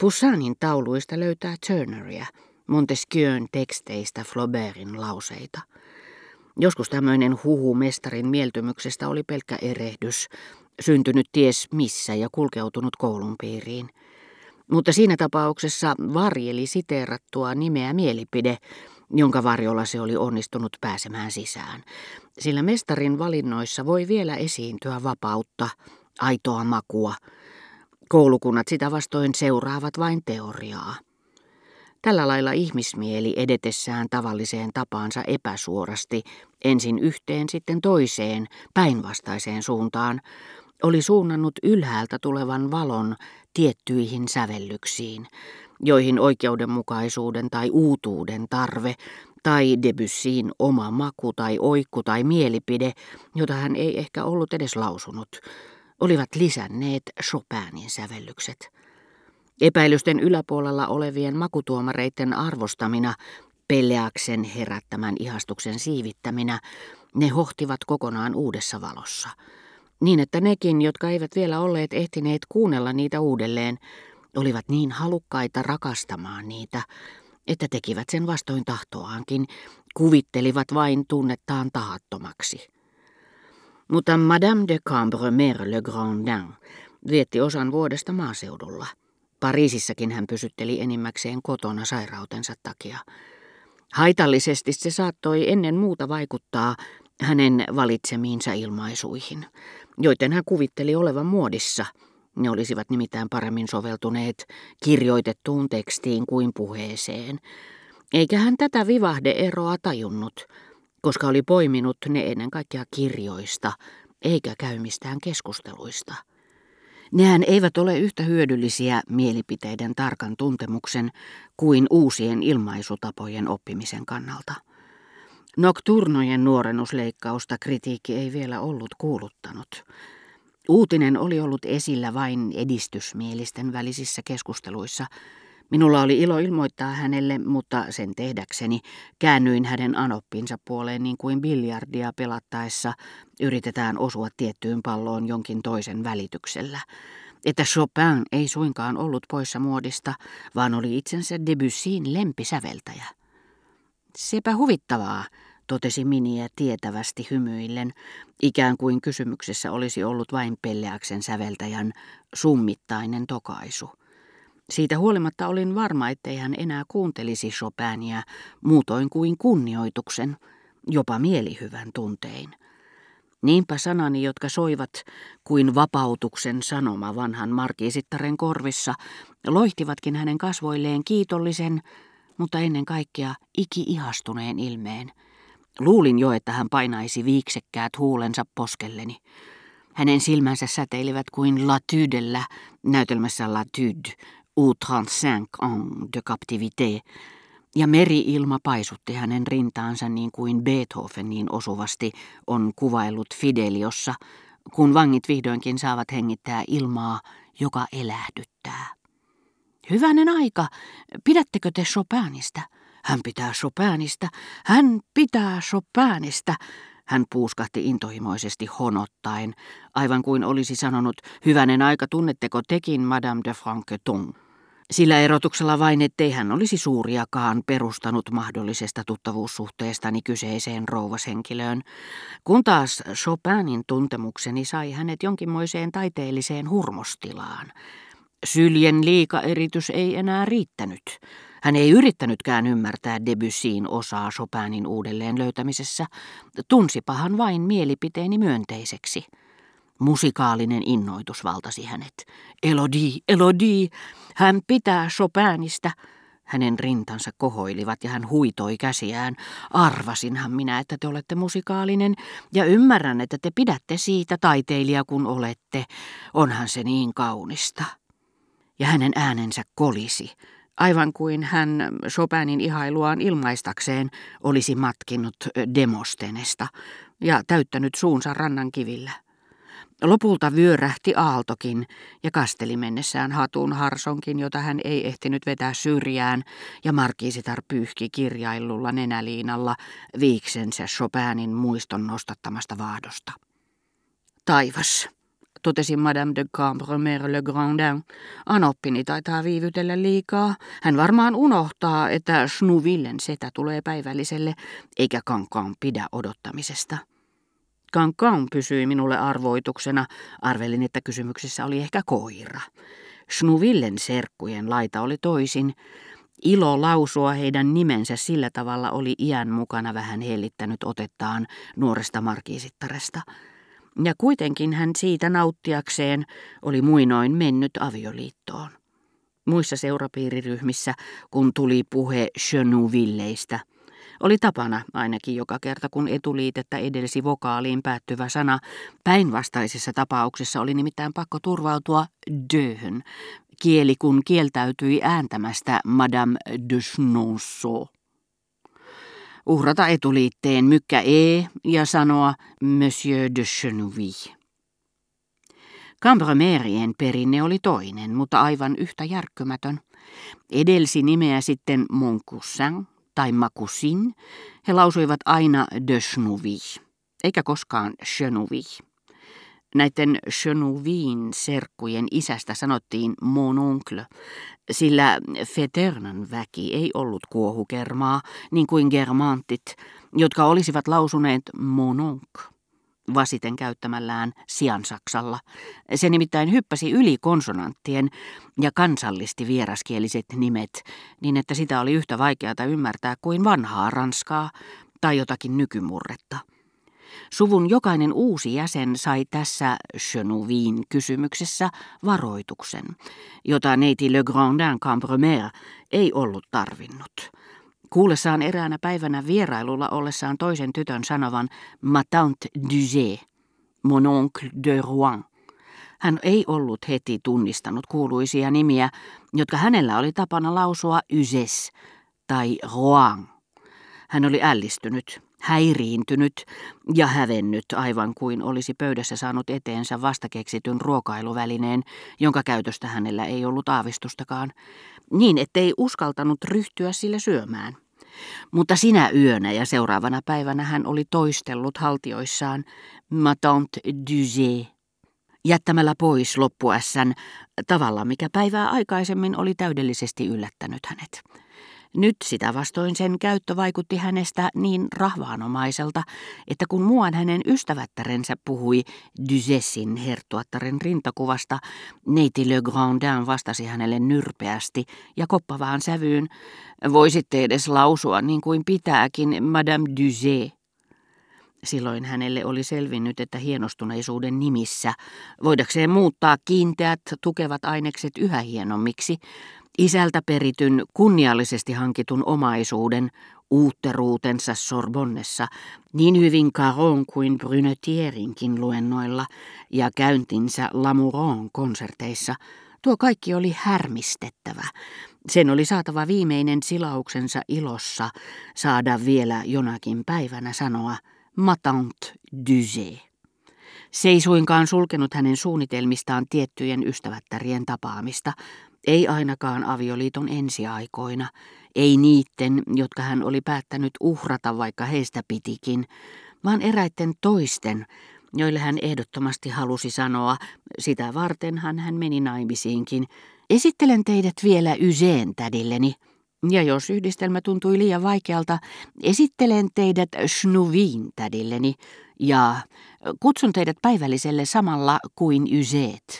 Poussanin tauluista löytää Turneria, Montesquieun teksteistä Flaubertin lauseita. Joskus tämmöinen huhu mestarin mieltymyksestä oli pelkkä erehdys, syntynyt ties missä ja kulkeutunut koulun piiriin. Mutta siinä tapauksessa varjeli siteerattua nimeä mielipide, jonka varjolla se oli onnistunut pääsemään sisään. Sillä mestarin valinnoissa voi vielä esiintyä vapautta, aitoa makua. Koulukunnat sitä vastoin seuraavat vain teoriaa. Tällä lailla ihmismieli edetessään tavalliseen tapaansa epäsuorasti, ensin yhteen sitten toiseen, päinvastaiseen suuntaan, oli suunnannut ylhäältä tulevan valon tiettyihin sävellyksiin, joihin oikeudenmukaisuuden tai uutuuden tarve tai Debussyin oma maku tai oikku tai mielipide, jota hän ei ehkä ollut edes lausunut, olivat lisänneet Chopinin sävellykset. Epäilysten yläpuolella olevien makutuomareiden arvostamina, Pelleaksen herättämän ihastuksen siivittäminä, ne hohtivat kokonaan uudessa valossa. Niin että nekin, jotka eivät vielä olleet ehtineet kuunnella niitä uudelleen, olivat niin halukkaita rakastamaan niitä, että tekivät sen vastoin tahtoaankin, kuvittelivat vain tunnettaan tahattomaksi. Mutta Madame de Cambremer le Grandin vietti osan vuodesta maaseudulla. Pariisissakin hän pysytteli enimmäkseen kotona sairautensa takia. Haitallisesti se saattoi ennen muuta vaikuttaa hänen valitsemiinsa ilmaisuihin, joiden hän kuvitteli olevan muodissa. Ne olisivat nimittäin paremmin soveltuneet kirjoitettuun tekstiin kuin puheeseen. Eikä hän tätä vivahdeeroa tajunnut, koska oli poiminut ne ennen kaikkea kirjoista, eikä käymistään keskusteluista. Nehän eivät ole yhtä hyödyllisiä mielipiteiden tarkan tuntemuksen kuin uusien ilmaisutapojen oppimisen kannalta. Nocturnojen nuorennusleikkausta kritiikki ei vielä ollut kuuluttanut. Uutinen oli ollut esillä vain edistysmielisten välisissä keskusteluissa. Minulla oli ilo ilmoittaa hänelle, mutta sen tehdäkseni käännyin hänen anoppinsa puoleen niin kuin biljardia pelattaessa yritetään osua tiettyyn palloon jonkin toisen välityksellä. Että Chopin ei suinkaan ollut poissa muodista, vaan oli itsensä Debussyin lempisäveltäjä. Sepä huvittavaa, totesi Miniä tietävästi hymyillen, ikään kuin kysymyksessä olisi ollut vain Pelleaksen säveltäjän summittainen tokaisu. Siitä huolimatta olin varma, ettei hän enää kuuntelisi Chopinia muutoin kuin kunnioituksen, jopa mielihyvän tuntein. Niinpä sanani, jotka soivat kuin vapautuksen sanoma vanhan markiisittaren korvissa, loihtivatkin hänen kasvoilleen kiitollisen, mutta ennen kaikkea iki-ihastuneen ilmeen – Luulin jo, että hän painaisi viiksekkäät huulensa poskelleni. Hänen silmänsä säteilivät kuin Latydellä näytelmässä Latyde, ou 35 ans de captivité, ja meri-ilma paisutti hänen rintaansa niin kuin Beethoven niin osuvasti on kuvaillut Fideliossa, kun vangit vihdoinkin saavat hengittää ilmaa, joka elähdyttää. Hyvänen aika, pidättekö te Chopinista? Hän pitää Chopinista, hän pitää Chopinista. Hän puuskahti intohimoisesti honottaen, aivan kuin olisi sanonut, hyvänen aika tunnetteko tekin Madame de Franqueton. Sillä erotuksella vain, ettei hän olisi suuriakaan perustanut mahdollisesta tuttavuussuhteestani kyseiseen rouvashenkilöön, kun taas Chopinin tuntemukseni sai hänet jonkinmoiseen taiteelliseen hurmostilaan. Syljen liikaeritys ei enää riittänyt. Hän ei yrittänytkään ymmärtää Debussyin osaa Chopinin uudelleen löytämisessä, tunsipahan vain mielipiteeni myönteiseksi. Musikaalinen innoitus valtasi hänet. Elodie, Elodie, hän pitää Chopinista. Hänen rintansa kohoilivat ja hän huitoi käsiään. Arvasinhan minä, että te olette musikaalinen ja ymmärrän, että te pidätte siitä taiteilija kun olette. Onhan se niin kaunista. Ja hänen äänensä kolisi aivan kuin hän Chopinin ihailuaan ilmaistakseen olisi matkinut Demostenesta ja täyttänyt suunsa rannan kivillä. Lopulta vyörähti aaltokin ja kasteli mennessään hatun harsonkin, jota hän ei ehtinyt vetää syrjään, ja markiisitar pyyhki kirjaillulla nenäliinalla viiksensä Chopinin muiston nostattamasta vaahdosta. Taivas, totesi Madame de Cambremer Le Grandin. Anoppini taitaa viivytellä liikaa. Hän varmaan unohtaa, että Schnuvillen setä tulee päivälliselle, eikä Kankaan pidä odottamisesta. Kankaan pysyi minulle arvoituksena. Arvelin, että kysymyksessä oli ehkä koira. Schnuvillen serkkujen laita oli toisin. Ilo lausua heidän nimensä sillä tavalla oli iän mukana vähän hellittänyt otettaan nuoresta markiisittaresta. Ja kuitenkin hän siitä nauttiakseen oli muinoin mennyt avioliittoon. Muissa seurapiiriryhmissä, kun tuli puhe Chenouvilleistä, oli tapana, ainakin joka kerta kun etuliitettä edelsi vokaaliin päättyvä sana, päinvastaisessa tapauksessa oli nimittäin pakko turvautua döhön, kieli kun kieltäytyi ääntämästä Madame de Chnonceau. Uhrata etuliitteen mykkä E ja sanoa Monsieur de Chenouille. Cambromerien perinne oli toinen, mutta aivan yhtä järkkymätön. Edelsi nimeä sitten Mon Cousin tai Makusin, he lausuivat aina de Chenouille, eikä koskaan Chenouille. Näiden Chenouvin serkkujen isästä sanottiin mon oncle, sillä Feternan väki ei ollut kuohukermaa, niin kuin germantit, jotka olisivat lausuneet mon oncle vasiten käyttämällään siansaksalla. Se nimittäin hyppäsi yli konsonanttien ja kansallisti vieraskieliset nimet, niin että sitä oli yhtä vaikeata ymmärtää kuin vanhaa ranskaa tai jotakin nykymurretta. Suvun jokainen uusi jäsen sai tässä Chenuvin kysymyksessä varoituksen, jota neiti Le Grandin Cambremer ei ollut tarvinnut. Kuullessaan eräänä päivänä vierailulla ollessaan toisen tytön sanovan Ma tante Duzé, mon oncle de Rouen, hän ei ollut heti tunnistanut kuuluisia nimiä, jotka hänellä oli tapana lausua Yses tai Rouen. Hän oli ällistynyt häiriintynyt ja hävennyt aivan kuin olisi pöydässä saanut eteensä vastakeksityn ruokailuvälineen, jonka käytöstä hänellä ei ollut aavistustakaan, niin ettei uskaltanut ryhtyä sille syömään. Mutta sinä yönä ja seuraavana päivänä hän oli toistellut haltioissaan Ma tante Duzé, jättämällä pois loppuässän tavalla, mikä päivää aikaisemmin oli täydellisesti yllättänyt hänet. Nyt sitä vastoin sen käyttö vaikutti hänestä niin rahvaanomaiselta, että kun muuan hänen ystävättärensä puhui Dysessin herttuattaren rintakuvasta, neiti Le Grandin vastasi hänelle nyrpeästi ja koppavaan sävyyn, voisitte edes lausua niin kuin pitääkin, Madame Dusé. Silloin hänelle oli selvinnyt, että hienostuneisuuden nimissä, voidakseen muuttaa kiinteät, tukevat ainekset yhä hienommiksi, Isältä perityn kunniallisesti hankitun omaisuuden, uutteruutensa Sorbonnessa, niin hyvin Caron kuin Brunetierinkin luennoilla ja käyntinsä Lamouron konserteissa, tuo kaikki oli härmistettävä. Sen oli saatava viimeinen silauksensa ilossa saada vielä jonakin päivänä sanoa Matant Dusé. Se ei suinkaan sulkenut hänen suunnitelmistaan tiettyjen ystävättärien tapaamista, ei ainakaan avioliiton ensiaikoina, ei niitten, jotka hän oli päättänyt uhrata, vaikka heistä pitikin, vaan eräitten toisten, joille hän ehdottomasti halusi sanoa, sitä vartenhan hän meni naimisiinkin, esittelen teidät vielä Yseen tädilleni. Ja jos yhdistelmä tuntui liian vaikealta, esittelen teidät Schnuviin tädilleni ja kutsun teidät päivälliselle samalla kuin Yseet.